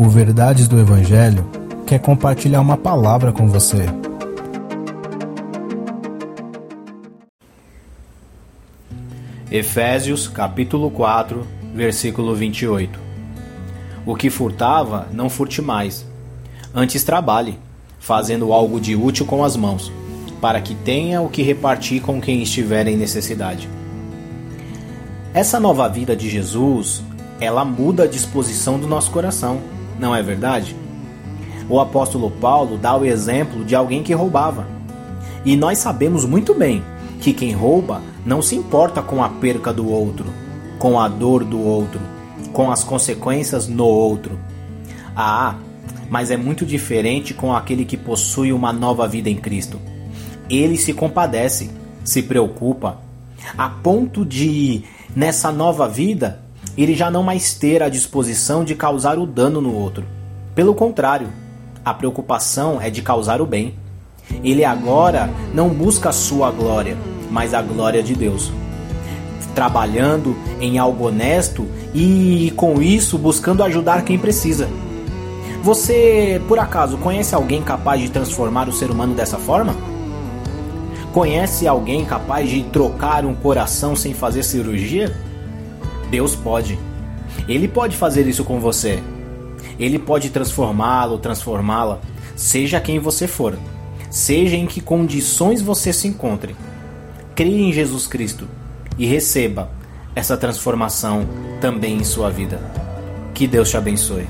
O Verdades do Evangelho quer compartilhar uma palavra com você. Efésios capítulo 4, versículo 28. O que furtava, não furte mais. Antes trabalhe, fazendo algo de útil com as mãos, para que tenha o que repartir com quem estiver em necessidade. Essa nova vida de Jesus, ela muda a disposição do nosso coração não é verdade? O apóstolo Paulo dá o exemplo de alguém que roubava. E nós sabemos muito bem que quem rouba não se importa com a perca do outro, com a dor do outro, com as consequências no outro. Ah, mas é muito diferente com aquele que possui uma nova vida em Cristo. Ele se compadece, se preocupa, a ponto de, nessa nova vida, ele já não mais ter a disposição de causar o dano no outro. Pelo contrário, a preocupação é de causar o bem. Ele agora não busca a sua glória, mas a glória de Deus. Trabalhando em algo honesto e com isso buscando ajudar quem precisa. Você, por acaso, conhece alguém capaz de transformar o ser humano dessa forma? Conhece alguém capaz de trocar um coração sem fazer cirurgia? Deus pode. Ele pode fazer isso com você. Ele pode transformá-lo, transformá-la, seja quem você for, seja em que condições você se encontre. Crie em Jesus Cristo e receba essa transformação também em sua vida. Que Deus te abençoe.